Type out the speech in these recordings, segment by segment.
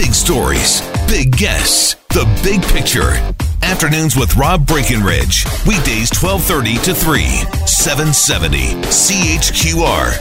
Big stories, big guests, the big picture. Afternoons with Rob Breckenridge. Weekdays 1230 to 3, 770 CHQR.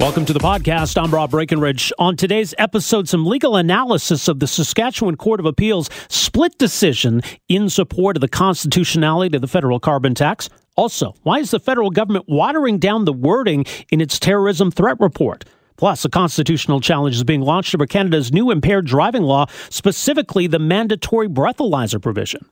Welcome to the podcast. I'm Rob Breckenridge. On today's episode, some legal analysis of the Saskatchewan Court of Appeals split decision in support of the constitutionality of the federal carbon tax. Also, why is the federal government watering down the wording in its terrorism threat report? Plus, a constitutional challenge is being launched over Canada's new impaired driving law, specifically the mandatory breathalyzer provision.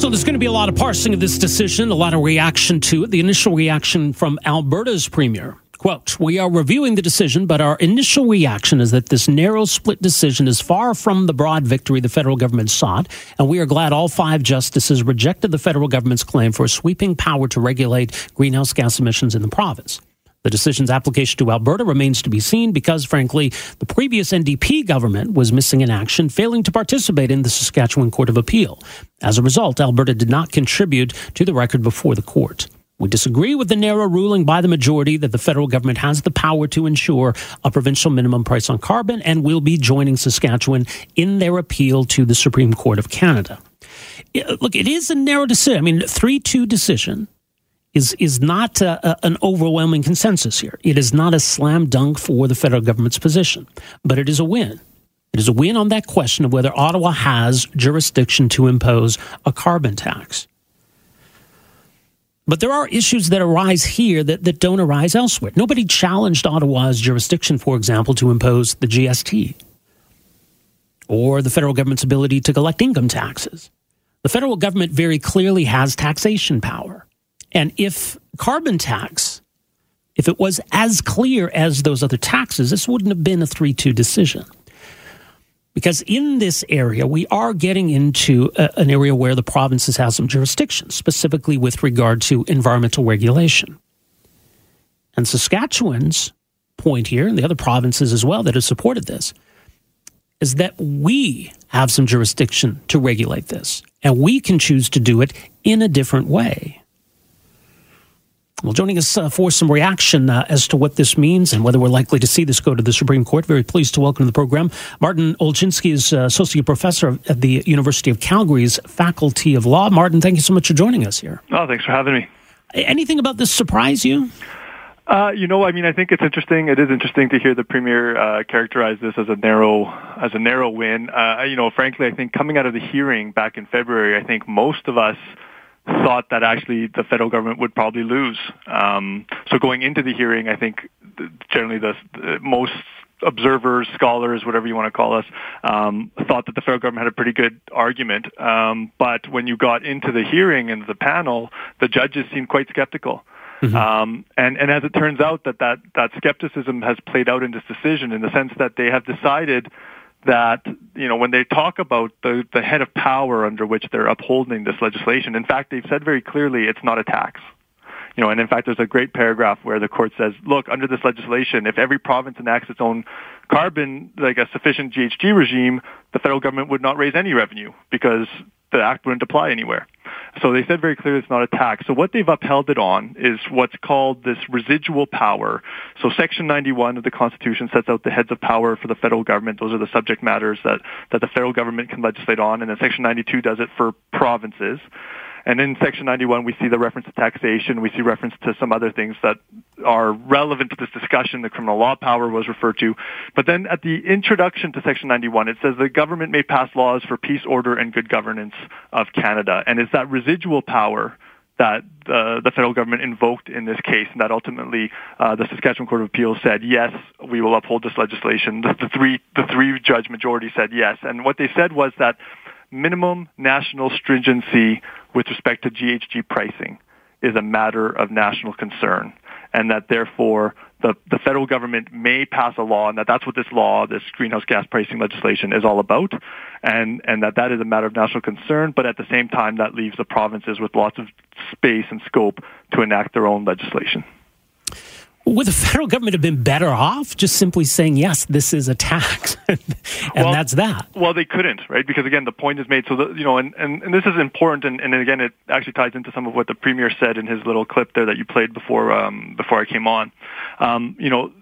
So there's going to be a lot of parsing of this decision, a lot of reaction to it. The initial reaction from Alberta's premier. Quote, we are reviewing the decision, but our initial reaction is that this narrow split decision is far from the broad victory the federal government sought, and we are glad all five justices rejected the federal government's claim for a sweeping power to regulate greenhouse gas emissions in the province. The decision's application to Alberta remains to be seen because, frankly, the previous NDP government was missing in action, failing to participate in the Saskatchewan Court of Appeal. As a result, Alberta did not contribute to the record before the court. We disagree with the narrow ruling by the majority that the federal government has the power to ensure a provincial minimum price on carbon and will be joining Saskatchewan in their appeal to the Supreme Court of Canada. Look, it is a narrow decision. I mean, 3 2 decision is, is not an overwhelming consensus here. It is not a slam dunk for the federal government's position, but it is a win. It is a win on that question of whether Ottawa has jurisdiction to impose a carbon tax. But there are issues that arise here that, that don't arise elsewhere. Nobody challenged Ottawa's jurisdiction, for example, to impose the GST or the federal government's ability to collect income taxes. The federal government very clearly has taxation power. And if carbon tax, if it was as clear as those other taxes, this wouldn't have been a 3 2 decision because in this area, we are getting into a, an area where the provinces have some jurisdiction, specifically with regard to environmental regulation. And Saskatchewan's point here, and the other provinces as well that have supported this, is that we have some jurisdiction to regulate this, and we can choose to do it in a different way. Well, joining us uh, for some reaction uh, as to what this means and whether we're likely to see this go to the Supreme Court, very pleased to welcome to the program Martin Olszynski is uh, Associate Professor at the University of Calgary's Faculty of Law. Martin, thank you so much for joining us here. Oh, thanks for having me. Anything about this surprise you? Uh, you know, I mean, I think it's interesting. It is interesting to hear the premier uh, characterize this as a narrow, as a narrow win. Uh, you know, frankly, I think coming out of the hearing back in February, I think most of us thought that actually the federal government would probably lose. Um, so going into the hearing, I think generally the, the, most observers, scholars, whatever you want to call us, um, thought that the federal government had a pretty good argument. Um, but when you got into the hearing and the panel, the judges seemed quite skeptical. Mm-hmm. Um, and, and as it turns out, that, that that skepticism has played out in this decision in the sense that they have decided that you know when they talk about the the head of power under which they're upholding this legislation in fact they've said very clearly it's not a tax you know and in fact there's a great paragraph where the court says look under this legislation if every province enacts its own carbon like a sufficient GHG regime the federal government would not raise any revenue because the act wouldn't apply anywhere so they said very clearly it's not a tax. So what they've upheld it on is what's called this residual power. So Section 91 of the Constitution sets out the heads of power for the federal government. Those are the subject matters that, that the federal government can legislate on. And then Section 92 does it for provinces. And in Section 91, we see the reference to taxation. We see reference to some other things that are relevant to this discussion. The criminal law power was referred to. But then at the introduction to Section 91, it says the government may pass laws for peace, order, and good governance of Canada. And it's that residual power that uh, the federal government invoked in this case, and that ultimately uh, the Saskatchewan Court of Appeals said yes, we will uphold this legislation. The, the three the three judge majority said yes, and what they said was that minimum national stringency with respect to GHG pricing is a matter of national concern and that therefore the, the federal government may pass a law and that that's what this law, this greenhouse gas pricing legislation is all about and, and that that is a matter of national concern, but at the same time that leaves the provinces with lots of space and scope to enact their own legislation. Would the federal government have been better off just simply saying, yes, this is a tax, and well, that's that? Well, they couldn't, right? Because again, the point is made. So, you know, and, and, and this is important, and, and again, it actually ties into some of what the premier said in his little clip there that you played before um, before I came on. Um, you know,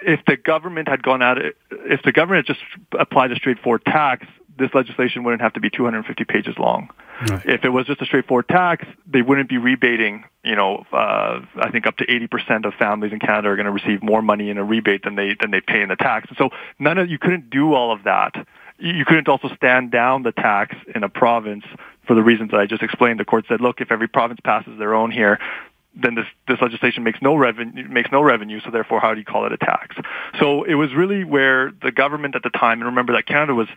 if the government had gone at it, if the government had just applied a straightforward tax, this legislation wouldn't have to be 250 pages long. Right. If it was just a straightforward tax, they wouldn't be rebating. You know, uh, I think up to 80% of families in Canada are going to receive more money in a rebate than they than they pay in the tax. So none of you couldn't do all of that. You couldn't also stand down the tax in a province for the reasons that I just explained. The court said, look, if every province passes their own here, then this, this legislation makes no revenue makes no revenue, so therefore how do you call it a tax? So it was really where the government at the time, and remember that Canada was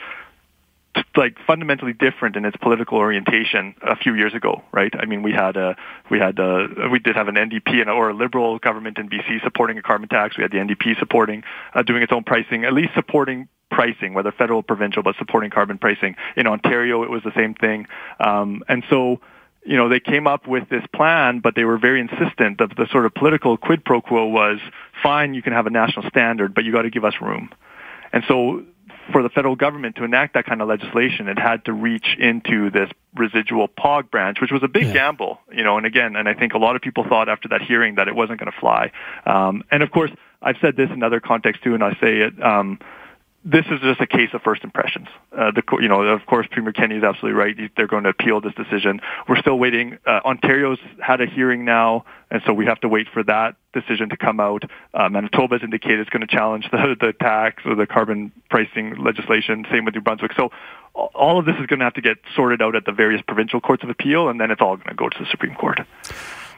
like fundamentally different in its political orientation a few years ago, right? I mean, we had a we had a, we did have an NDP and or a liberal government in BC supporting a carbon tax. We had the NDP supporting uh, doing its own pricing, at least supporting pricing, whether federal or provincial, but supporting carbon pricing. In Ontario, it was the same thing, um, and so you know, they came up with this plan, but they were very insistent that the sort of political quid pro quo was, fine, you can have a national standard, but you got to give us room. And so for the federal government to enact that kind of legislation, it had to reach into this residual POGG branch, which was a big yeah. gamble, you know, and again, and I think a lot of people thought after that hearing that it wasn't going to fly. Um, and of course, I've said this in other contexts too, and I say it, um, this is just a case of first impressions. Uh, the, you know, of course, Premier Kenney is absolutely right. They're going to appeal this decision. We're still waiting. Uh, Ontario's had a hearing now, and so we have to wait for that decision to come out. Uh, Manitoba has indicated it's going to challenge the, the tax or the carbon pricing legislation. Same with New Brunswick. So all of this is going to have to get sorted out at the various provincial courts of appeal, and then it's all going to go to the Supreme Court.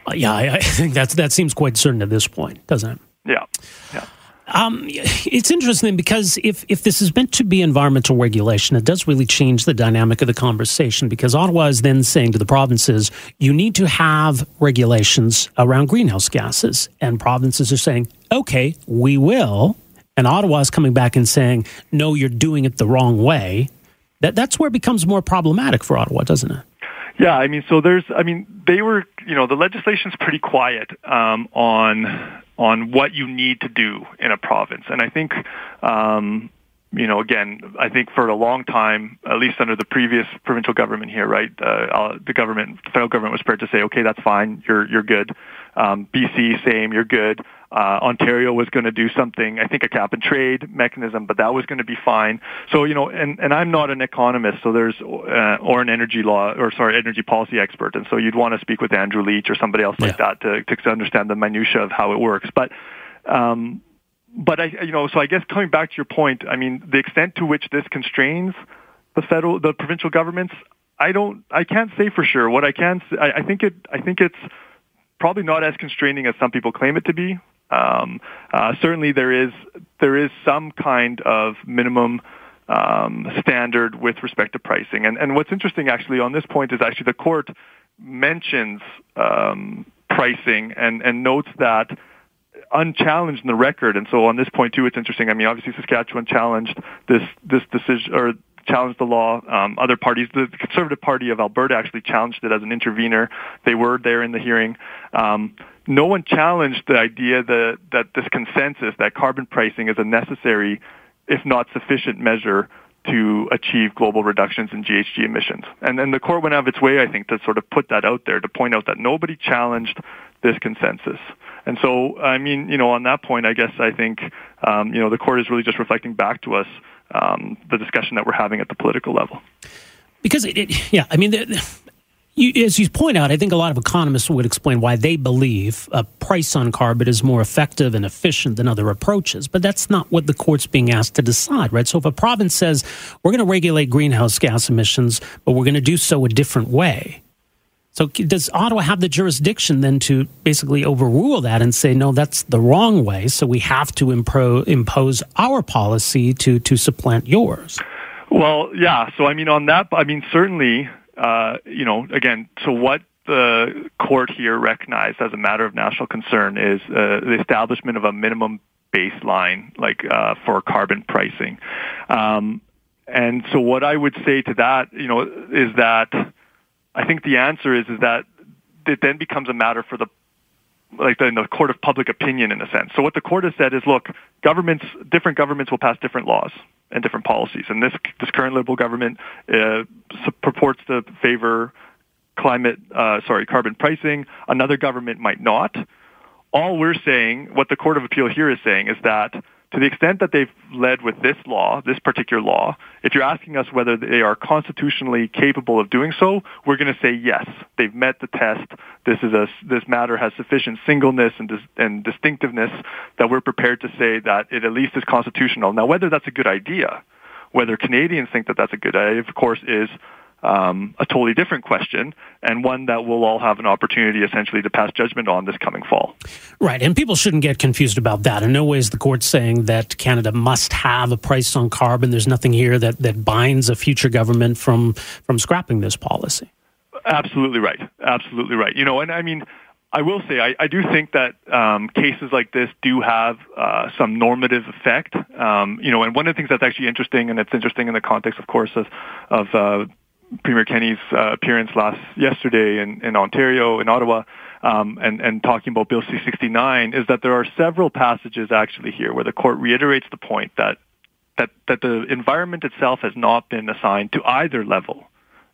Uh, yeah, I, I think that's that seems quite certain at this point, doesn't it? Yeah, yeah. Um, it's interesting because if, if this is meant to be environmental regulation, it does really change the dynamic of the conversation because Ottawa is then saying to the provinces, you need to have regulations around greenhouse gases. And provinces are saying, okay, we will. And Ottawa is coming back and saying, no, you're doing it the wrong way. That, that's where it becomes more problematic for Ottawa, doesn't it? Yeah, I mean, so there's, I mean, they were, you know, the legislation's pretty quiet um, on on what you need to do in a province, and I think, um, you know, again, I think for a long time, at least under the previous provincial government here, right, uh, the government, the federal government was prepared to say, okay, that's fine, you're you're good. Um, BC, same, you're good. Uh, Ontario was going to do something, I think a cap and trade mechanism, but that was going to be fine. So, you know, and, and I'm not an economist, so there's, uh, or an energy law, or sorry, energy policy expert. And so you'd want to speak with Andrew Leach or somebody else like that to, to understand the minutia of how it works. But, um, but I, you know, so I guess coming back to your point, I mean, the extent to which this constrains the federal, the provincial governments, I don't, I can't say for sure. What I can, I, I think it, I think it's probably not as constraining as some people claim it to be. Um, uh, certainly, there is there is some kind of minimum um, standard with respect to pricing. And, and what's interesting, actually, on this point is actually the court mentions um, pricing and, and notes that unchallenged in the record. And so on this point too, it's interesting. I mean, obviously Saskatchewan challenged this this decision or challenged the law. Um, other parties, the Conservative Party of Alberta actually challenged it as an intervener. They were there in the hearing. Um, no one challenged the idea that, that this consensus that carbon pricing is a necessary, if not sufficient measure to achieve global reductions in GHG emissions. And then the court went out of its way, I think, to sort of put that out there, to point out that nobody challenged this consensus. And so, I mean, you know, on that point, I guess I think, um, you know, the court is really just reflecting back to us um, the discussion that we're having at the political level. Because, it, it, yeah, I mean, the, you, as you point out, I think a lot of economists would explain why they believe a price on carbon is more effective and efficient than other approaches. But that's not what the court's being asked to decide, right? So if a province says, we're going to regulate greenhouse gas emissions, but we're going to do so a different way. So does Ottawa have the jurisdiction then to basically overrule that and say, no, that's the wrong way, so we have to impro- impose our policy to, to supplant yours? Well, yeah. So, I mean, on that, I mean, certainly uh, you know, again, so what the court here recognized as a matter of national concern is uh, the establishment of a minimum baseline, like uh, for carbon pricing. Um, and so, what I would say to that, you know, is that I think the answer is is that it then becomes a matter for the like the, the court of public opinion in a sense. So what the court has said is, look, governments, different governments will pass different laws and different policies, and this this current liberal government uh, purports to favor climate, uh, sorry, carbon pricing. Another government might not. All we're saying, what the Court of Appeal here is saying, is that to the extent that they've led with this law, this particular law, if you're asking us whether they are constitutionally capable of doing so, we're going to say yes. They've met the test. This is a this matter has sufficient singleness and dis, and distinctiveness that we're prepared to say that it at least is constitutional. Now, whether that's a good idea, whether Canadians think that that's a good idea, of course, is um, a totally different question and one that we'll all have an opportunity essentially to pass judgment on this coming fall. Right. And people shouldn't get confused about that. In no way is the court saying that Canada must have a price on carbon. There's nothing here that, that binds a future government from, from scrapping this policy. Absolutely right. Absolutely right. You know, and I mean, I will say I, I do think that um, cases like this do have uh, some normative effect. Um, you know, and one of the things that's actually interesting, and it's interesting in the context, of course, of, of uh, Premier Kenney's uh, appearance last yesterday in, in Ontario, in Ottawa, um, and, and talking about Bill C-69 is that there are several passages actually here where the court reiterates the point that, that, that the environment itself has not been assigned to either level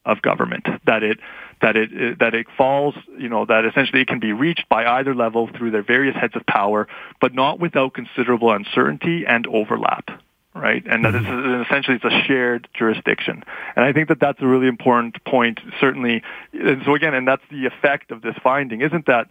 of government, that it, that it, that it falls, you know, that essentially it can be reached by either level through their various heads of power, but not without considerable uncertainty and overlap right? And that is mm-hmm. essentially it's a shared jurisdiction. And I think that that's a really important point, certainly. And so again, and that's the effect of this finding, isn't that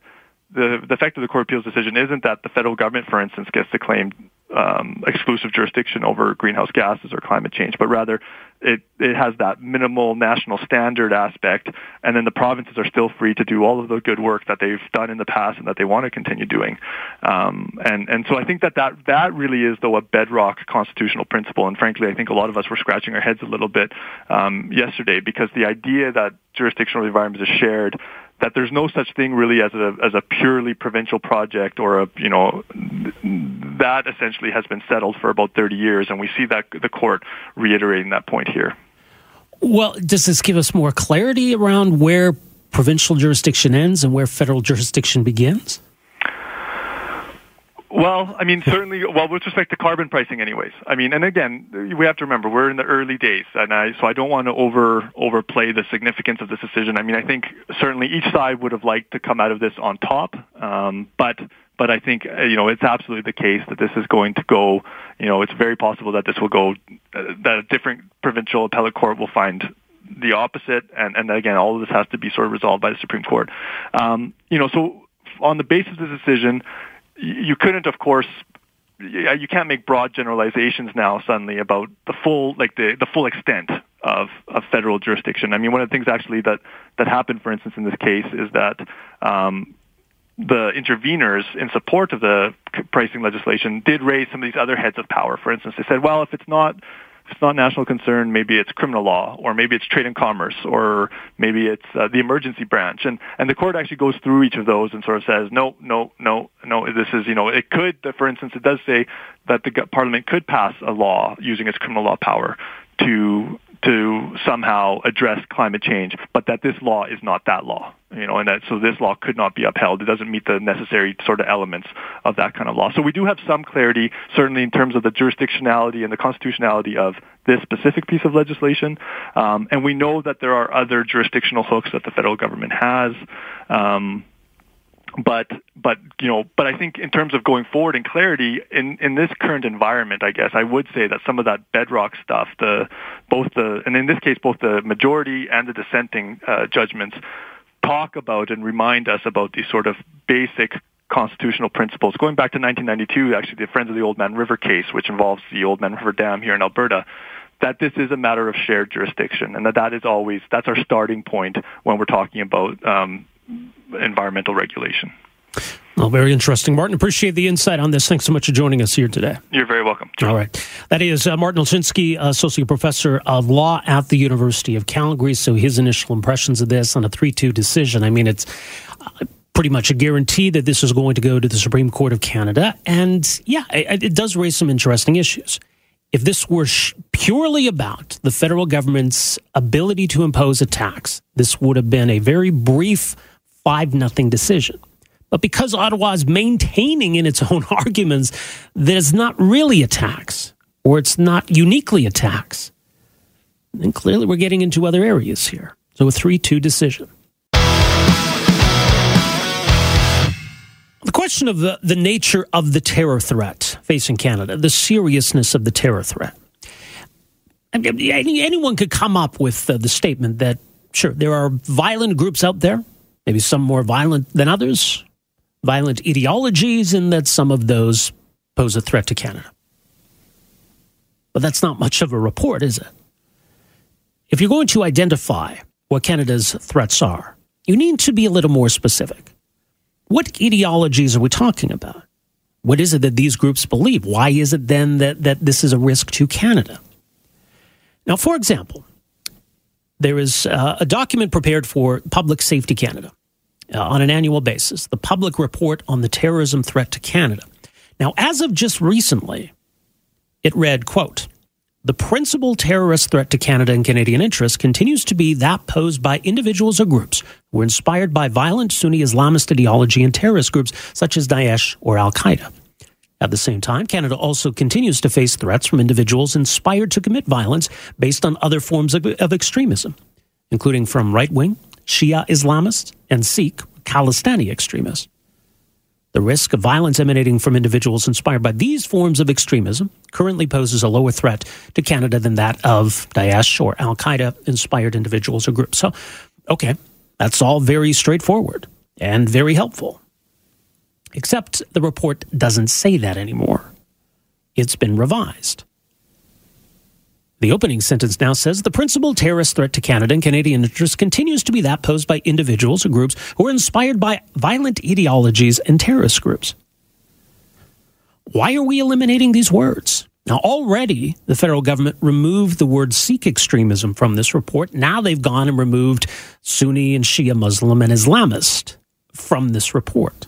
the, the effect of the Court of Appeals decision isn't that the federal government, for instance, gets to claim um, exclusive jurisdiction over greenhouse gases or climate change, but rather it, it has that minimal national standard aspect, and then the provinces are still free to do all of the good work that they've done in the past and that they want to continue doing. Um, and, and so I think that, that that really is, though, a bedrock constitutional principle. And frankly, I think a lot of us were scratching our heads a little bit um, yesterday because the idea that jurisdictional environments is shared that there's no such thing really as a as a purely provincial project or a you know that essentially has been settled for about 30 years and we see that the court reiterating that point here. Well does this give us more clarity around where provincial jurisdiction ends and where federal jurisdiction begins well, I mean, certainly, well, with respect to carbon pricing anyways. I mean, and again, we have to remember, we're in the early days, and I, so I don't want to over, overplay the significance of this decision. I mean, I think certainly each side would have liked to come out of this on top, um, but, but I think, uh, you know, it's absolutely the case that this is going to go, you know, it's very possible that this will go, uh, that a different provincial appellate court will find the opposite, and, and again, all of this has to be sort of resolved by the Supreme Court. Um, you know, so on the basis of the decision, you couldn't, of course, you can't make broad generalizations now suddenly about the full, like the, the full extent of, of federal jurisdiction. I mean, one of the things actually that, that happened, for instance, in this case is that um, the interveners in support of the pricing legislation did raise some of these other heads of power. For instance, they said, well, if it's not it's not national concern, maybe it's criminal law, or maybe it's trade and commerce, or maybe it's uh, the emergency branch. And, and the court actually goes through each of those and sort of says, no, no, no, no, this is, you know, it could, for instance, it does say that the parliament could pass a law using its criminal law power to to somehow address climate change, but that this law is not that law, you know, and that so this law could not be upheld. It doesn't meet the necessary sort of elements of that kind of law. So we do have some clarity, certainly in terms of the jurisdictionality and the constitutionality of this specific piece of legislation, um, and we know that there are other jurisdictional hooks that the federal government has. Um, but but you know but I think in terms of going forward in clarity in in this current environment I guess I would say that some of that bedrock stuff the both the and in this case both the majority and the dissenting uh, judgments talk about and remind us about these sort of basic constitutional principles. Going back to 1992 actually the Friends of the Oldman River case which involves the Oldman River Dam here in Alberta that this is a matter of shared jurisdiction and that that is always that's our starting point when we're talking about um, environmental regulation. Well, very interesting, Martin. Appreciate the insight on this. Thanks so much for joining us here today. You're very welcome. All right. That is uh, Martin Olszynski, Associate Professor of Law at the University of Calgary. So his initial impressions of this on a 3 2 decision. I mean, it's uh, pretty much a guarantee that this is going to go to the Supreme Court of Canada. And yeah, it, it does raise some interesting issues. If this were sh- purely about the federal government's ability to impose a tax, this would have been a very brief 5 nothing decision. but because Ottawa is maintaining in its own arguments that it's not really a tax or it's not uniquely a tax, then clearly we're getting into other areas here. So a 3 2 decision. The question of the, the nature of the terror threat facing Canada, the seriousness of the terror threat. anyone could come up with uh, the statement that, sure, there are violent groups out there, maybe some more violent than others, violent ideologies, and that some of those pose a threat to Canada. But that's not much of a report, is it? If you're going to identify what Canada's threats are, you need to be a little more specific. What ideologies are we talking about? What is it that these groups believe? Why is it then that, that this is a risk to Canada? Now, for example, there is uh, a document prepared for Public Safety Canada uh, on an annual basis, the Public Report on the Terrorism Threat to Canada. Now, as of just recently, it read, quote, the principal terrorist threat to Canada and Canadian interests continues to be that posed by individuals or groups who are inspired by violent Sunni Islamist ideology and terrorist groups such as Daesh or Al Qaeda. At the same time, Canada also continues to face threats from individuals inspired to commit violence based on other forms of, of extremism, including from right wing, Shia Islamists, and Sikh Khalistani extremists. The risk of violence emanating from individuals inspired by these forms of extremism currently poses a lower threat to Canada than that of Daesh or Al Qaeda inspired individuals or groups. So, okay, that's all very straightforward and very helpful. Except the report doesn't say that anymore. It's been revised. The opening sentence now says the principal terrorist threat to Canada and Canadian interests continues to be that posed by individuals or groups who are inspired by violent ideologies and terrorist groups. Why are we eliminating these words? Now, already the federal government removed the word Sikh extremism from this report. Now they've gone and removed Sunni and Shia Muslim and Islamist from this report.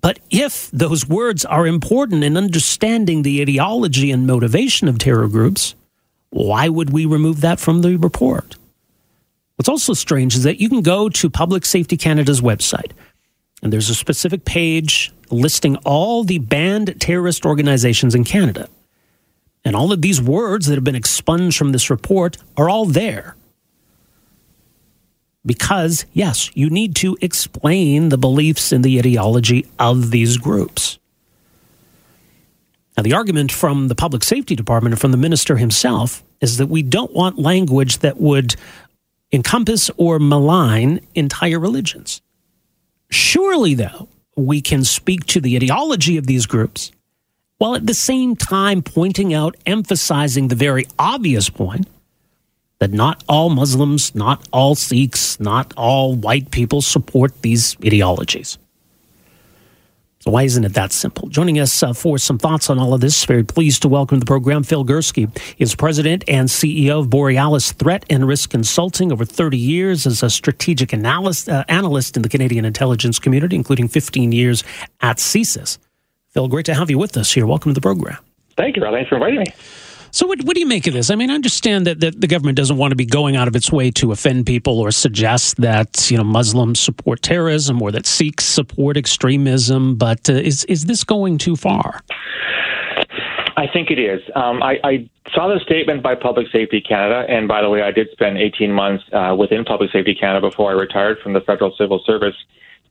But if those words are important in understanding the ideology and motivation of terror groups, why would we remove that from the report? What's also strange is that you can go to Public Safety Canada's website, and there's a specific page listing all the banned terrorist organizations in Canada. And all of these words that have been expunged from this report are all there. Because, yes, you need to explain the beliefs and the ideology of these groups. Now, the argument from the Public Safety Department and from the minister himself is that we don't want language that would encompass or malign entire religions. Surely, though, we can speak to the ideology of these groups while at the same time pointing out, emphasizing the very obvious point that not all Muslims, not all Sikhs, not all white people support these ideologies. Why isn't it that simple? Joining us uh, for some thoughts on all of this, very pleased to welcome to the program Phil Gurski. is president and CEO of Borealis Threat and Risk Consulting. Over 30 years as a strategic analyst, uh, analyst in the Canadian intelligence community, including 15 years at CSIS. Phil, great to have you with us here. Welcome to the program. Thank you, Rob. Thanks for inviting me. So, what, what, do you make of this? I mean, I understand that, that the government doesn't want to be going out of its way to offend people or suggest that you know Muslims support terrorism or that Sikhs support extremism, but uh, is is this going too far? I think it is. Um, I, I, saw the statement by Public Safety Canada, and by the way, I did spend 18 months uh, within Public Safety Canada before I retired from the Federal Civil Service.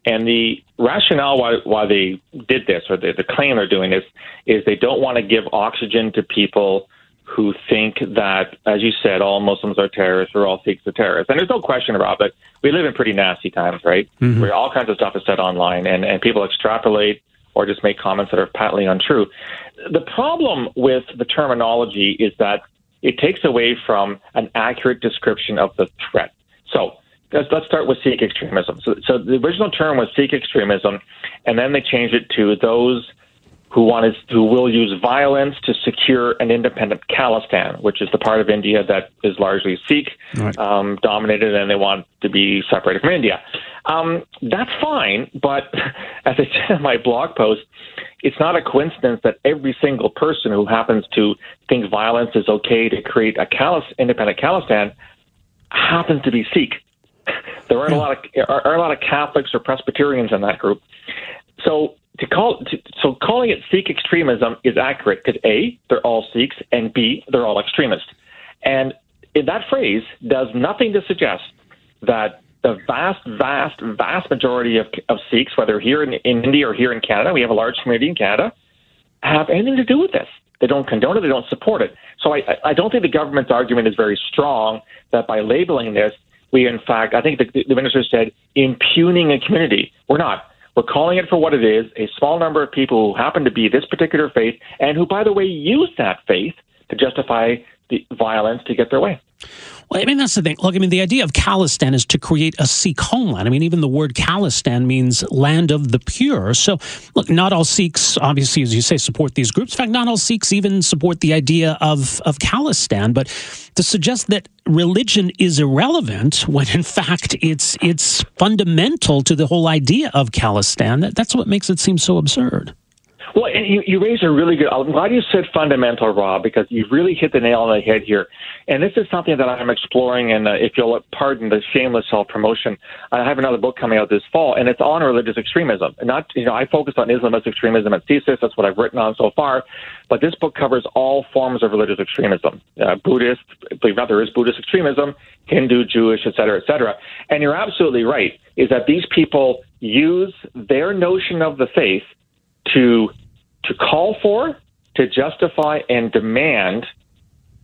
And the rationale why, why they did this, or the, the claim they're doing this, is they don't want to give oxygen to people who think that, as you said, all Muslims are terrorists or all Sikhs are terrorists. And there's no question about it. We live in pretty nasty times, right? Mm-hmm. Where all kinds of stuff is said online and, and people extrapolate or just make comments that are patently untrue. The problem with the terminology is that it takes away from an accurate description of the threat. So let's, let's start with Sikh extremism. So, so the original term was Sikh extremism, and then they changed it to those – who wanted who will use violence to secure an independent Khalistan, which is the part of India that is largely Sikh right. um, dominated, and they want to be separated from India. Um, that's fine, but as I said in my blog post, it's not a coincidence that every single person who happens to think violence is okay to create a Khalis, independent Khalistan happens to be Sikh. there aren't a lot of are, a lot of Catholics or Presbyterians in that group. So to call to, so calling it Sikh extremism is accurate because a they're all Sikhs and b they're all extremists, and that phrase does nothing to suggest that the vast, vast, vast majority of, of Sikhs, whether here in, in India or here in Canada, we have a large community in Canada, have anything to do with this. They don't condone it. They don't support it. So I, I don't think the government's argument is very strong that by labeling this, we in fact, I think the, the minister said, impugning a community. We're not. We're calling it for what it is a small number of people who happen to be this particular faith and who, by the way, use that faith to justify the violence to get their way. Well, I mean, that's the thing. Look, I mean, the idea of Khalistan is to create a Sikh homeland. I mean, even the word Khalistan means land of the pure. So, look, not all Sikhs, obviously, as you say, support these groups. In fact, not all Sikhs even support the idea of, of Khalistan. But to suggest that religion is irrelevant when, in fact, it's, it's fundamental to the whole idea of Khalistan, that, that's what makes it seem so absurd. Well, and you, you raise a really good. I'm glad you said fundamental, Rob, because you really hit the nail on the head here. And this is something that I'm exploring. And uh, if you'll pardon the shameless self promotion, I have another book coming out this fall, and it's on religious extremism. And not, you know, I focus on Islamist extremism at CSIS. That's what I've written on so far. But this book covers all forms of religious extremism: uh, Buddhist, believe not, there is Buddhist extremism, Hindu, Jewish, et cetera, et cetera. And you're absolutely right. Is that these people use their notion of the faith to to call for, to justify, and demand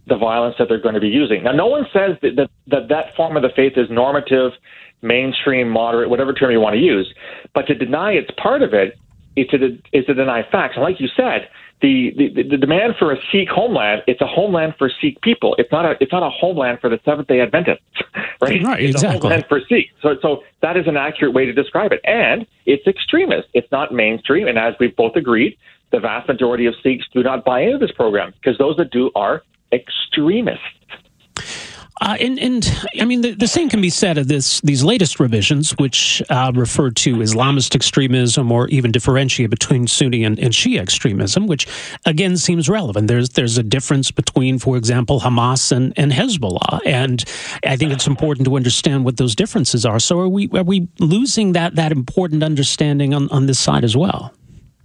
the violence that they're going to be using. Now, no one says that that, that, that form of the faith is normative, mainstream, moderate, whatever term you want to use. But to deny it's part of it is to, is to deny facts. And like you said, the, the, the demand for a Sikh homeland, it's a homeland for Sikh people. It's not a it's not a homeland for the Seventh Day Adventists, right? Right, it's exactly. a homeland for Sikhs. So so that is an accurate way to describe it. And it's extremist. It's not mainstream. And as we've both agreed, the vast majority of Sikhs do not buy into this program because those that do are extremists. Uh, and, and I mean, the, the, same can be said of this these latest revisions, which uh, refer to Islamist extremism or even differentiate between Sunni and, and, Shia extremism, which again seems relevant. There's there's a difference between, for example, Hamas and, and Hezbollah, and I think it's important to understand what those differences are. So, are we are we losing that that important understanding on, on this side as well?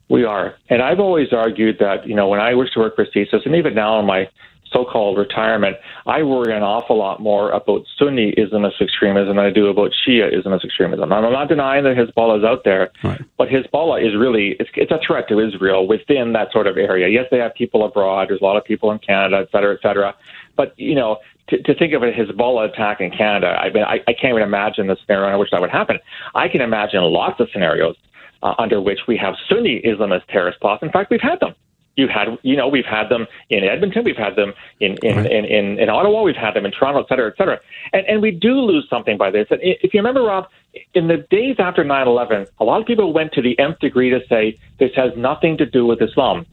We are. And I've always argued that, you know, when I used to work for CSIS, and even now in my so called retirement, I worry an awful lot more about Sunni Islamist extremism than I do about Shia Islamist extremism. I'm not denying that Hezbollah is out there, right. but Hezbollah is really, it's, it's a threat to Israel within that sort of area. Yes, they have people abroad, there's a lot of people in Canada, et cetera, et cetera. But, you know, to, to think of a Hezbollah attack in Canada, I mean, I, I can't even imagine the scenario in which that would happen. I can imagine lots of scenarios uh, under which we have Sunni Islamist terrorist plots. In fact, we've had them. You've had, you know, we've had them in Edmonton, we've had them in in, right. in, in, in, Ottawa, we've had them in Toronto, et cetera, et cetera. And, and we do lose something by this. And if you remember, Rob, in the days after 9 11, a lot of people went to the nth degree to say this has nothing to do with Islam.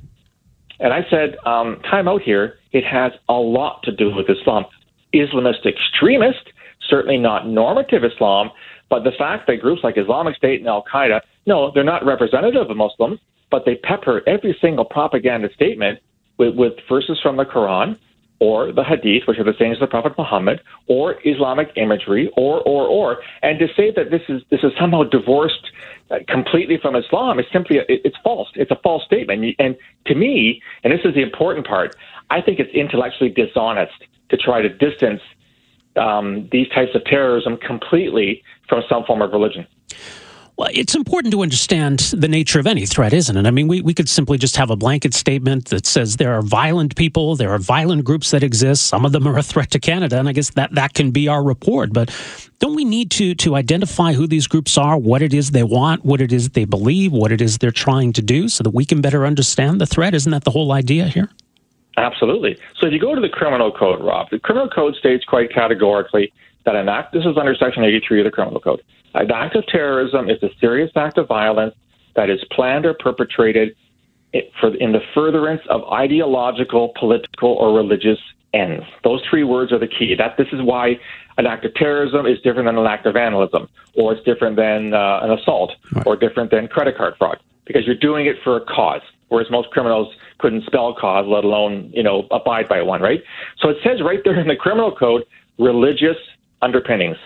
And I said, um, time out here, it has a lot to do with Islam. Islamist extremist, certainly not normative Islam, but the fact that groups like Islamic State and Al Qaeda, no, they're not representative of Muslims, but they pepper every single propaganda statement with, with verses from the Quran or the Hadith, which are the sayings of the Prophet Muhammad, or Islamic imagery, or or or, and to say that this is this is somehow divorced uh, completely from Islam is simply it, it's false. It's a false statement. And to me, and this is the important part, I think it's intellectually dishonest to try to distance um, these types of terrorism completely from some form of religion. Well, it's important to understand the nature of any threat, isn't it? I mean, we, we could simply just have a blanket statement that says there are violent people, there are violent groups that exist. Some of them are a threat to Canada, and I guess that, that can be our report. But don't we need to, to identify who these groups are, what it is they want, what it is they believe, what it is they're trying to do, so that we can better understand the threat? Isn't that the whole idea here? Absolutely. So if you go to the criminal code, Rob, the criminal code states quite categorically that an act, this is under Section 83 of the criminal code, an act of terrorism is a serious act of violence that is planned or perpetrated for, in the furtherance of ideological, political, or religious ends. Those three words are the key. That this is why an act of terrorism is different than an act of vandalism, or it's different than uh, an assault, right. or different than credit card fraud, because you're doing it for a cause whereas most criminals couldn't spell cause, let alone, you know, abide by one, right? So it says right there in the criminal code, religious underpinnings.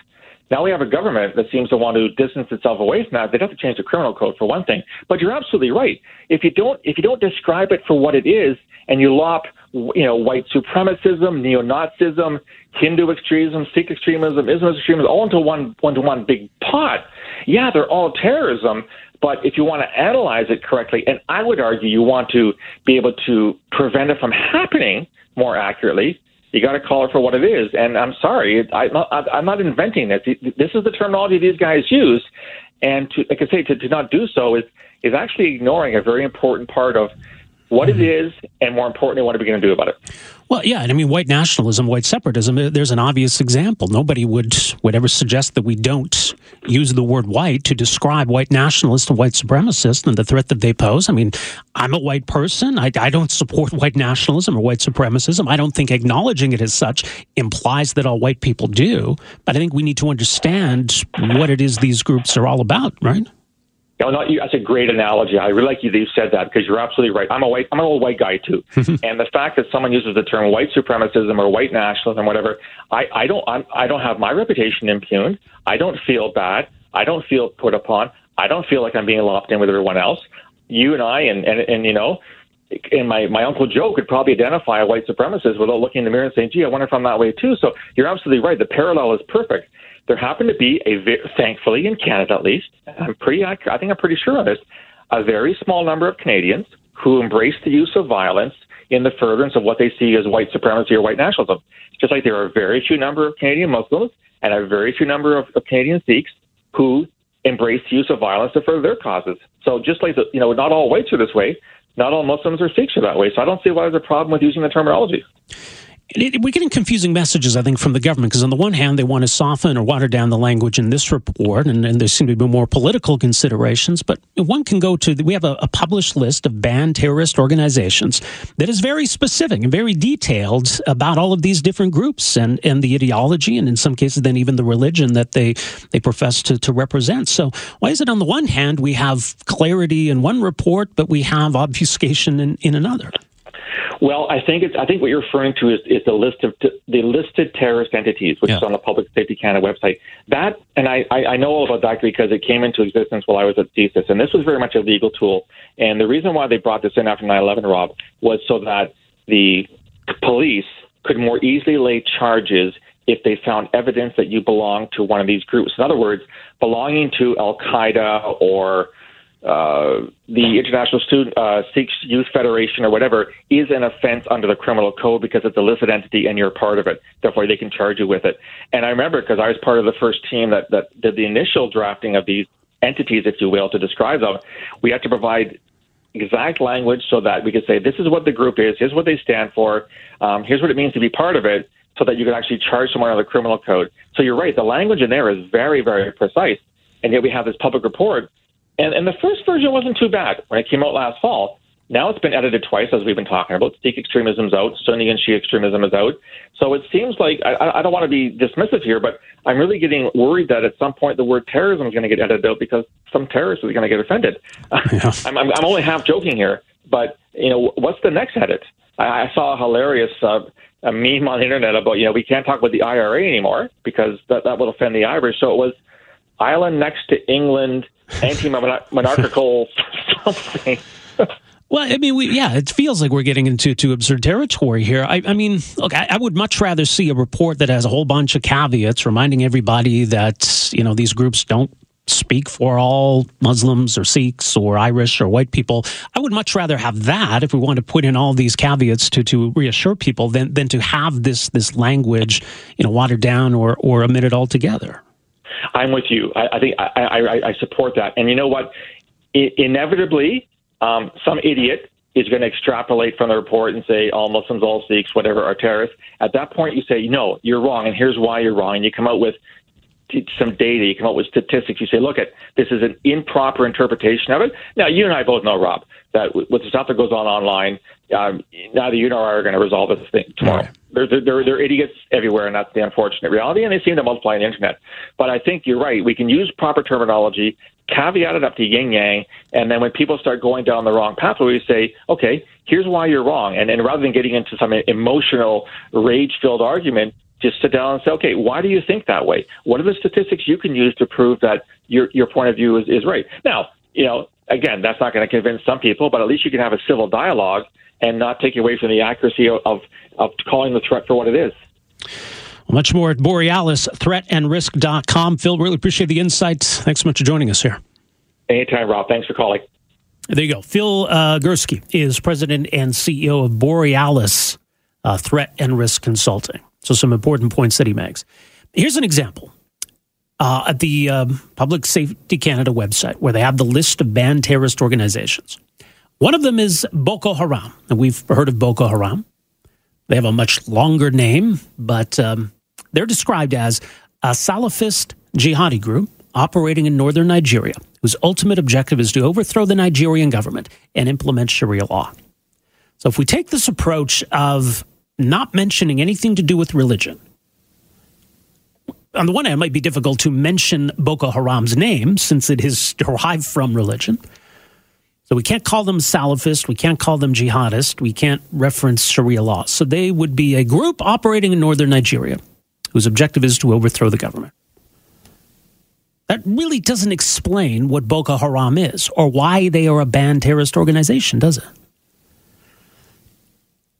Now we have a government that seems to want to distance itself away from that. They'd have to change the criminal code for one thing. But you're absolutely right. If you don't, if you don't describe it for what it is, and you lop, you know, white supremacism, neo-Nazism, Hindu extremism, Sikh extremism, Islamist extremism, all into one, one to one big pot. Yeah, they're all terrorism. But if you want to analyze it correctly, and I would argue you want to be able to prevent it from happening more accurately, you got to call it for what it is. And I'm sorry, I, I'm not inventing this. This is the terminology these guys use, and to, like I say, to, to not do so is is actually ignoring a very important part of what it is, and more importantly, what are we going to do about it? Well, yeah, and I mean, white nationalism, white separatism. Uh, there's an obvious example. Nobody would would ever suggest that we don't use the word white to describe white nationalists and white supremacists and the threat that they pose. I mean, I'm a white person. I, I don't support white nationalism or white supremacism. I don't think acknowledging it as such implies that all white people do. But I think we need to understand what it is these groups are all about, right? No, not you. That's a great analogy. I really like you that you said that because you're absolutely right. I'm a white, I'm an old white guy too, and the fact that someone uses the term white supremacism or white nationalism, whatever, I, I don't, I'm, I don't have my reputation impugned. I don't feel bad. I don't feel put upon. I don't feel like I'm being locked in with everyone else. You and I, and and, and you know, and my, my uncle Joe could probably identify a white supremacist without looking in the mirror and saying, "Gee, I wonder if I'm that way too." So you're absolutely right. The parallel is perfect there happened to be a thankfully in Canada at least, I'm pretty I think I'm pretty sure of this, a very small number of Canadians who embrace the use of violence in the furtherance of what they see as white supremacy or white nationalism. Just like there are a very few number of Canadian Muslims and a very few number of, of Canadian Sikhs who embrace the use of violence to further their causes. So just like the, you know, not all whites are this way, not all Muslims or Sikhs are that way. So I don't see why there's a problem with using the terminology. It, we're getting confusing messages, I think, from the government because on the one hand, they want to soften or water down the language in this report, and, and there seem to be more political considerations. But one can go to we have a, a, published list of banned terrorist organizations that is very specific and very detailed about all of these different groups and, and the ideology, and in some cases, then even the religion that they they profess to, to represent. So why is it on the one hand we have clarity in one report, but we have obfuscation in, in another? Well, I think it's. I think what you're referring to is, is the list of t- the listed terrorist entities, which yeah. is on the Public Safety Canada website. That, and I, I, I know all about that because it came into existence while I was at CSIS, and this was very much a legal tool. And the reason why they brought this in after 9/11, Rob, was so that the police could more easily lay charges if they found evidence that you belong to one of these groups. In other words, belonging to Al Qaeda or uh, the International Student uh, Youth Federation or whatever is an offense under the criminal code because it's a listed entity and you're part of it. Therefore, they can charge you with it. And I remember because I was part of the first team that, that did the initial drafting of these entities, if you will, to describe them. We had to provide exact language so that we could say this is what the group is, here's what they stand for, um, here's what it means to be part of it, so that you could actually charge someone under the criminal code. So you're right, the language in there is very, very precise. And yet we have this public report and, and the first version wasn't too bad when it came out last fall. Now it's been edited twice, as we've been talking about. Sikh extremism's out, Sunni and Shia extremism is out. So it seems like I, I don't want to be dismissive here, but I'm really getting worried that at some point the word terrorism is going to get edited out because some terrorists are going to get offended. Yeah. I'm, I'm, I'm only half joking here, but you know, what's the next edit? I, I saw a hilarious uh, a meme on the internet about you know we can't talk about the IRA anymore because that that will offend the Irish. So it was Ireland next to England anti-monarchical something. Well, I mean, we, yeah, it feels like we're getting into to absurd territory here. I, I mean, look, I, I, would much rather see a report that has a whole bunch of caveats reminding everybody that you know these groups don't speak for all Muslims or Sikhs or Irish or white people. I would much rather have that if we want to put in all these caveats to to reassure people than than to have this this language you know watered down or or omitted altogether. I'm with you. I, I think I, I, I, support that. And you know what? I, inevitably, um, some idiot is going to extrapolate from the report and say all Muslims, all Sikhs, whatever, are terrorists. At that point, you say, no, you're wrong, and here's why you're wrong. And you come out with some data, you come up with statistics. You say, look, at this is an improper interpretation of it. Now, you and I both know, Rob, that with the stuff that goes on online, um, neither you nor I are going to resolve this thing tomorrow. Right. There, there, there, are idiots everywhere, and that's the unfortunate reality, and they seem to multiply on the internet. But I think you're right. We can use proper terminology, caveat it up to yin yang, and then when people start going down the wrong pathway, we say, okay, here's why you're wrong. And, and rather than getting into some emotional, rage filled argument, just sit down and say, okay, why do you think that way? What are the statistics you can use to prove that your your point of view is, is right? Now, you know, again, that's not going to convince some people, but at least you can have a civil dialogue and not take away from the accuracy of, of, of calling the threat for what it is. Much more at Borealis, threatandrisk.com. Phil, really appreciate the insights. Thanks so much for joining us here. Anytime, Rob. Thanks for calling. There you go. Phil uh, Gurski is president and CEO of Borealis uh, Threat and Risk Consulting. So, some important points that he makes. Here's an example. Uh, at the um, Public Safety Canada website, where they have the list of banned terrorist organizations. One of them is Boko Haram, and we've heard of Boko Haram. They have a much longer name, but um, they're described as a Salafist jihadi group operating in northern Nigeria, whose ultimate objective is to overthrow the Nigerian government and implement Sharia law. So, if we take this approach of not mentioning anything to do with religion, on the one hand, it might be difficult to mention Boko Haram's name since it is derived from religion. So we can't call them Salafist. We can't call them jihadist. We can't reference Sharia law. So they would be a group operating in northern Nigeria whose objective is to overthrow the government. That really doesn't explain what Boko Haram is or why they are a banned terrorist organization, does it?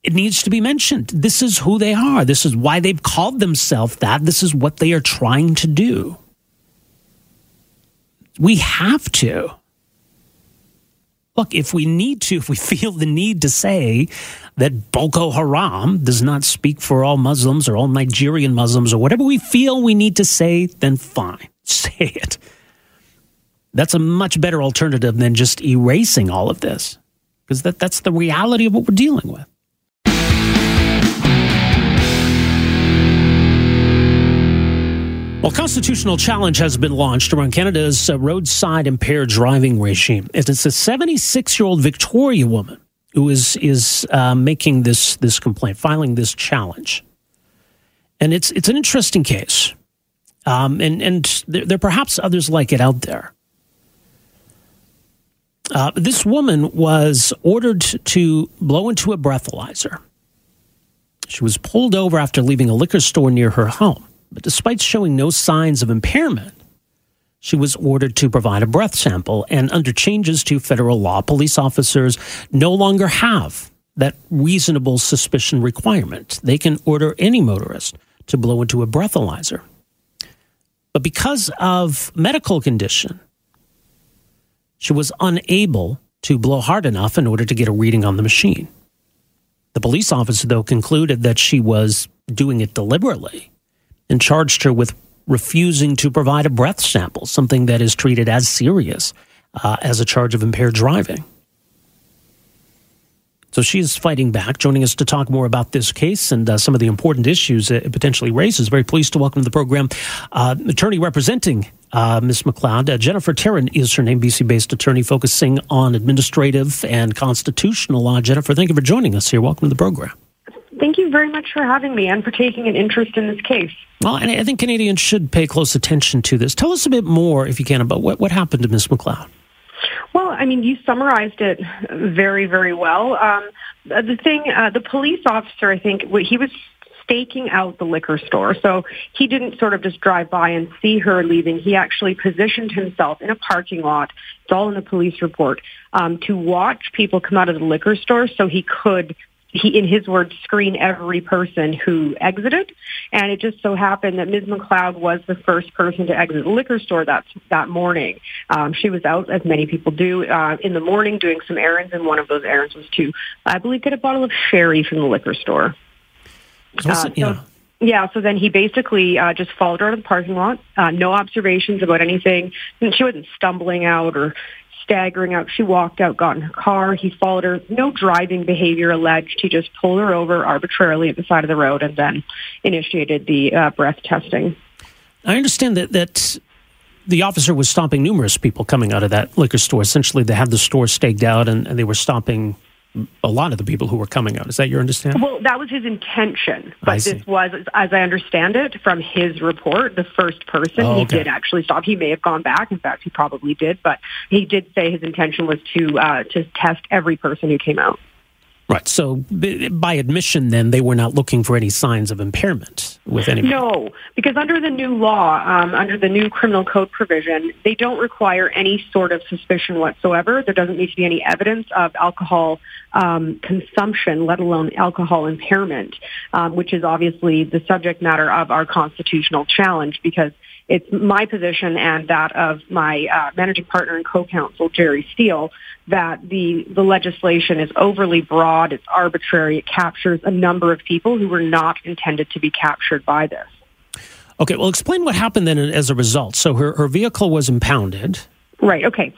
It needs to be mentioned. This is who they are. This is why they've called themselves that. This is what they are trying to do. We have to look, if we need to, if we feel the need to say that Boko Haram does not speak for all Muslims or all Nigerian Muslims or whatever we feel we need to say, then fine, say it. That's a much better alternative than just erasing all of this because that, that's the reality of what we're dealing with. Well, constitutional challenge has been launched around Canada's uh, roadside impaired driving regime. It's a 76 year old Victoria woman who is is uh, making this this complaint, filing this challenge, and it's it's an interesting case, um, and and there, there, are perhaps others like it out there. Uh, this woman was ordered to blow into a breathalyzer. She was pulled over after leaving a liquor store near her home. But despite showing no signs of impairment, she was ordered to provide a breath sample. And under changes to federal law, police officers no longer have that reasonable suspicion requirement. They can order any motorist to blow into a breathalyzer. But because of medical condition, she was unable to blow hard enough in order to get a reading on the machine. The police officer, though, concluded that she was doing it deliberately and charged her with refusing to provide a breath sample, something that is treated as serious uh, as a charge of impaired driving. So she is fighting back, joining us to talk more about this case and uh, some of the important issues it potentially raises. Very pleased to welcome to the program uh, attorney representing uh, Ms. McLeod. Uh, Jennifer Terran is her name, BC based attorney focusing on administrative and constitutional law. Jennifer, thank you for joining us here. Welcome to the program. Thank you very much for having me and for taking an interest in this case. Well, and I think Canadians should pay close attention to this. Tell us a bit more, if you can, about what, what happened to Ms. McLeod. Well, I mean, you summarized it very, very well. Um, the thing, uh, the police officer, I think, he was staking out the liquor store. So he didn't sort of just drive by and see her leaving. He actually positioned himself in a parking lot. It's all in the police report um, to watch people come out of the liquor store so he could he, in his words, screen every person who exited. And it just so happened that Ms. McLeod was the first person to exit the liquor store that that morning. Um, she was out, as many people do, uh, in the morning doing some errands, and one of those errands was to, I believe, get a bottle of sherry from the liquor store. Uh, so, yeah. Yeah, so then he basically uh, just followed her out of the parking lot. Uh, no observations about anything. And she wasn't stumbling out or staggering out. She walked out, got in her car. He followed her. No driving behavior alleged. He just pulled her over arbitrarily at the side of the road and then initiated the uh, breath testing. I understand that that the officer was stopping numerous people coming out of that liquor store. Essentially, they had the store staked out and, and they were stopping a lot of the people who were coming out. Is that your understanding? Well, that was his intention, but this was, as I understand it, from his report, the first person oh, okay. he did actually stop. He may have gone back. In fact, he probably did, but he did say his intention was to uh, to test every person who came out. Right. So by admission, then they were not looking for any signs of impairment with any. No, because under the new law, um, under the new criminal code provision, they don't require any sort of suspicion whatsoever. There doesn't need to be any evidence of alcohol um, consumption, let alone alcohol impairment, um, which is obviously the subject matter of our constitutional challenge because it's my position and that of my uh, managing partner and co-counsel, Jerry Steele, that the, the legislation is overly broad, it's arbitrary, it captures a number of people who were not intended to be captured by this. Okay, well, explain what happened then as a result. So her, her vehicle was impounded. Right, okay.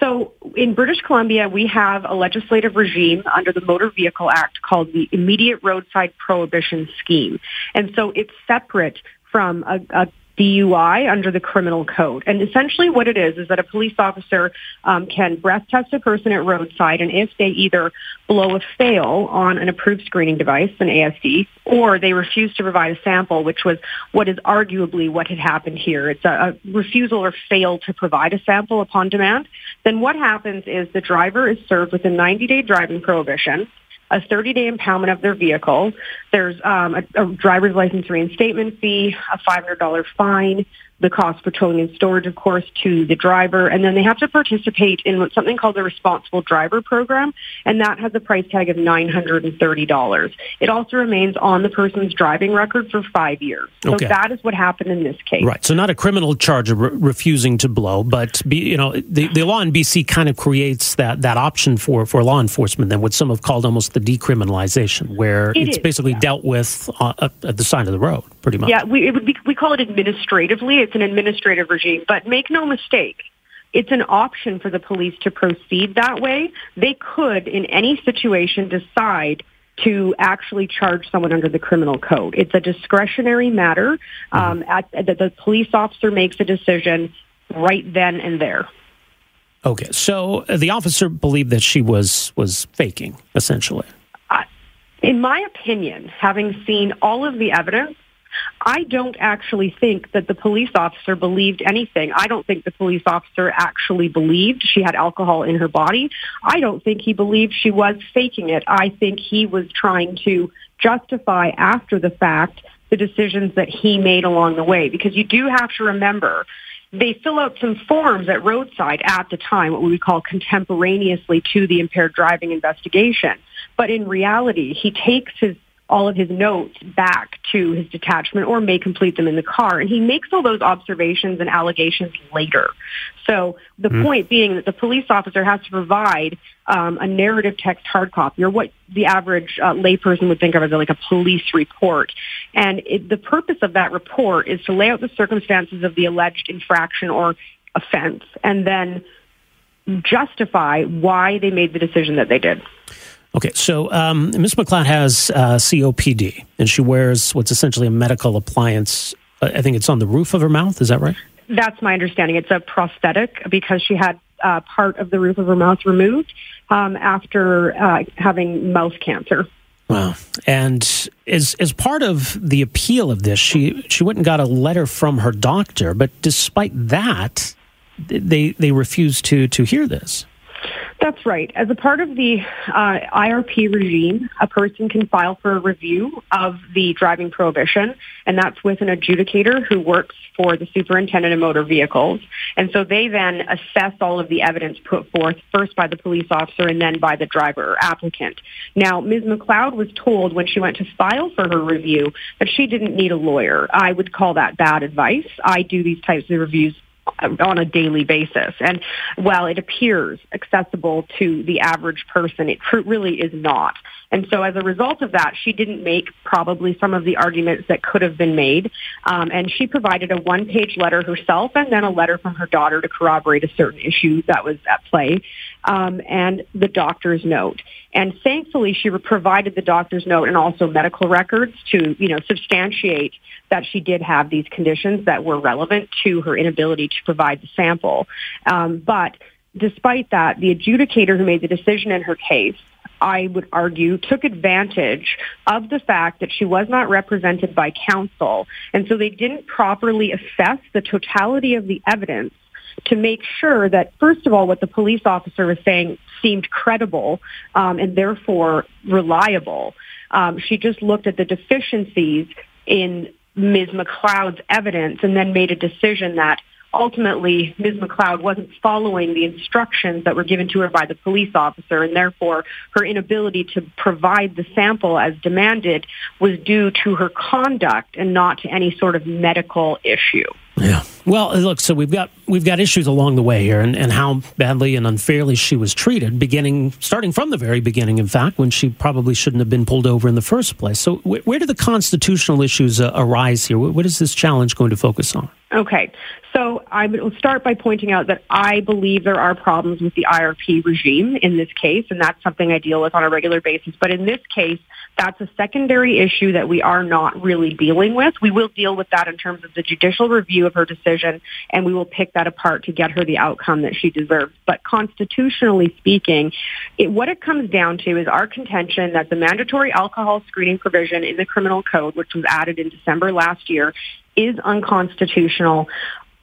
So in British Columbia, we have a legislative regime under the Motor Vehicle Act called the Immediate Roadside Prohibition Scheme. And so it's separate from a, a DUI under the criminal code. And essentially what it is is that a police officer um, can breath test a person at roadside and if they either blow a fail on an approved screening device, an ASD, or they refuse to provide a sample, which was what is arguably what had happened here. It's a, a refusal or fail to provide a sample upon demand. Then what happens is the driver is served with a 90-day driving prohibition a 30-day impoundment of their vehicle. There's um, a, a driver's license reinstatement fee, a $500 fine, the cost for towing and storage, of course, to the driver. And then they have to participate in something called the Responsible Driver Program, and that has a price tag of $930. It also remains on the person's driving record for five years. So okay. that is what happened in this case. Right. So not a criminal charge of re- refusing to blow, but be, you know the, the law in BC kind of creates that, that option for, for law enforcement then what some have called almost the decriminalization, where it it's is, basically yeah. dealt with uh, at the side of the road, pretty much. Yeah, we, it would be, we call it administratively. It's an administrative regime. But make no mistake, it's an option for the police to proceed that way. They could, in any situation, decide to actually charge someone under the criminal code. It's a discretionary matter. Mm-hmm. Um, at, the, the police officer makes a decision right then and there. Okay, so the officer believed that she was was faking, essentially. Uh, in my opinion, having seen all of the evidence, I don't actually think that the police officer believed anything. I don't think the police officer actually believed she had alcohol in her body. I don't think he believed she was faking it. I think he was trying to justify after the fact the decisions that he made along the way because you do have to remember they fill out some forms at roadside at the time, what we would call contemporaneously to the impaired driving investigation. But in reality, he takes his all of his notes back to his detachment or may complete them in the car. And he makes all those observations and allegations later. So the mm. point being that the police officer has to provide um, a narrative text hard copy or what the average uh, layperson would think of as like a police report. And it, the purpose of that report is to lay out the circumstances of the alleged infraction or offense and then justify why they made the decision that they did. Okay, so um, Ms. McLeod has uh, COPD, and she wears what's essentially a medical appliance. Uh, I think it's on the roof of her mouth. Is that right? That's my understanding. It's a prosthetic because she had uh, part of the roof of her mouth removed um, after uh, having mouth cancer. Wow. And as as part of the appeal of this, she she went and got a letter from her doctor, but despite that, they they refused to to hear this. That's right. As a part of the uh, IRP regime, a person can file for a review of the driving prohibition, and that's with an adjudicator who works for the superintendent of motor vehicles. And so they then assess all of the evidence put forth first by the police officer and then by the driver or applicant. Now, Ms. McLeod was told when she went to file for her review that she didn't need a lawyer. I would call that bad advice. I do these types of reviews on a daily basis. And while it appears accessible to the average person, it really is not. And so as a result of that, she didn't make probably some of the arguments that could have been made. Um, and she provided a one-page letter herself and then a letter from her daughter to corroborate a certain issue that was at play um, and the doctor's note. And thankfully, she provided the doctor's note and also medical records to, you know, substantiate that she did have these conditions that were relevant to her inability to provide the sample. Um, but despite that, the adjudicator who made the decision in her case I would argue, took advantage of the fact that she was not represented by counsel. And so they didn't properly assess the totality of the evidence to make sure that, first of all, what the police officer was saying seemed credible um, and therefore reliable. Um, she just looked at the deficiencies in Ms. McLeod's evidence and then made a decision that ultimately Ms. McLeod wasn't following the instructions that were given to her by the police officer and therefore her inability to provide the sample as demanded was due to her conduct and not to any sort of medical issue. Yeah. Well, look, so we've got we've got issues along the way here, and, and how badly and unfairly she was treated, beginning starting from the very beginning. In fact, when she probably shouldn't have been pulled over in the first place. So, wh- where do the constitutional issues uh, arise here? What is this challenge going to focus on? Okay, so I will start by pointing out that I believe there are problems with the IRP regime in this case, and that's something I deal with on a regular basis. But in this case, that's a secondary issue that we are not really dealing with. We will deal with that in terms of the judicial review of her decision, and we will pick that apart to get her the outcome that she deserves. But constitutionally speaking, it, what it comes down to is our contention that the mandatory alcohol screening provision in the criminal code, which was added in December last year, is unconstitutional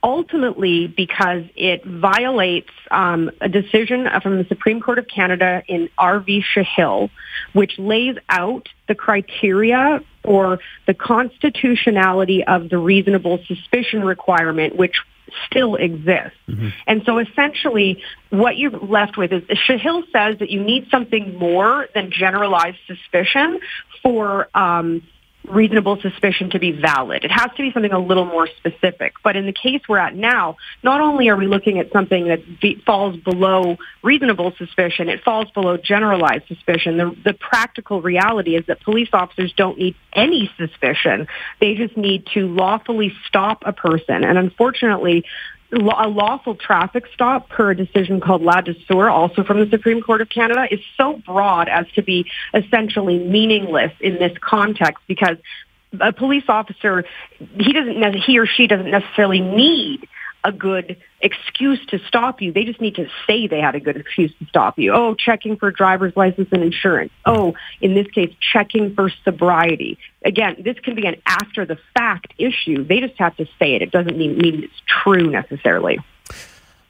ultimately because it violates um, a decision from the Supreme Court of Canada in RV Chehil, which lays out the criteria for the constitutionality of the reasonable suspicion requirement, which still exists. Mm-hmm. And so essentially what you're left with is Chehil says that you need something more than generalized suspicion for um, reasonable suspicion to be valid. It has to be something a little more specific. But in the case we're at now, not only are we looking at something that be, falls below reasonable suspicion, it falls below generalized suspicion. The, the practical reality is that police officers don't need any suspicion. They just need to lawfully stop a person. And unfortunately, a lawful traffic stop per a decision called La Ladouceur, also from the Supreme Court of Canada, is so broad as to be essentially meaningless in this context because a police officer, he doesn't, he or she doesn't necessarily need a good excuse to stop you. They just need to say they had a good excuse to stop you. Oh, checking for driver's license and insurance. Oh, in this case, checking for sobriety. Again, this can be an after the fact issue. They just have to say it. It doesn't mean, mean it's true necessarily.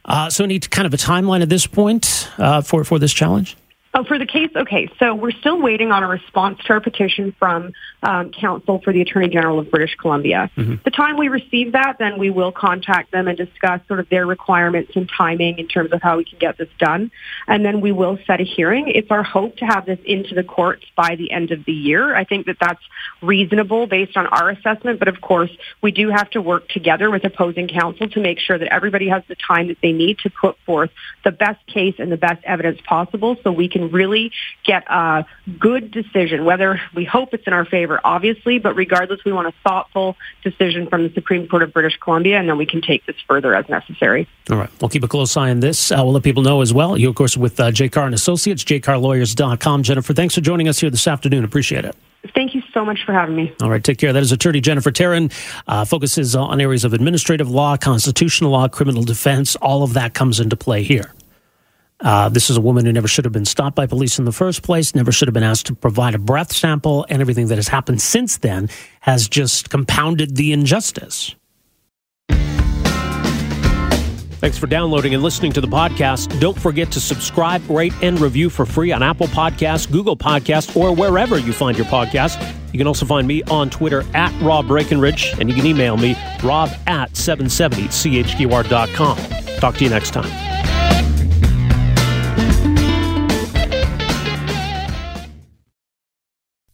Uh, so, need kind of a timeline at this point uh, for for this challenge. Oh, for the case, okay. So we're still waiting on a response to our petition from um, Counsel for the Attorney General of British Columbia. Mm-hmm. The time we receive that, then we will contact them and discuss sort of their requirements and timing in terms of how we can get this done. And then we will set a hearing. It's our hope to have this into the courts by the end of the year. I think that that's reasonable based on our assessment. But of course, we do have to work together with opposing counsel to make sure that everybody has the time that they need to put forth the best case and the best evidence possible so we can can really get a good decision, whether we hope it's in our favor, obviously, but regardless, we want a thoughtful decision from the Supreme Court of British Columbia, and then we can take this further as necessary. All right. We'll keep a close eye on this. Uh, we'll let people know as well. You, of course, with uh, J. Carr and Associates, jcarlawyers.com. Jennifer, thanks for joining us here this afternoon. Appreciate it. Thank you so much for having me. All right, take care. That is attorney Jennifer Terran. Uh, focuses on areas of administrative law, constitutional law, criminal defense. All of that comes into play here. Uh, this is a woman who never should have been stopped by police in the first place, never should have been asked to provide a breath sample, and everything that has happened since then has just compounded the injustice. Thanks for downloading and listening to the podcast. Don't forget to subscribe, rate, and review for free on Apple Podcasts, Google Podcasts, or wherever you find your podcast. You can also find me on Twitter at Rob Breckenridge, and you can email me, rob at 770chqr.com. Talk to you next time.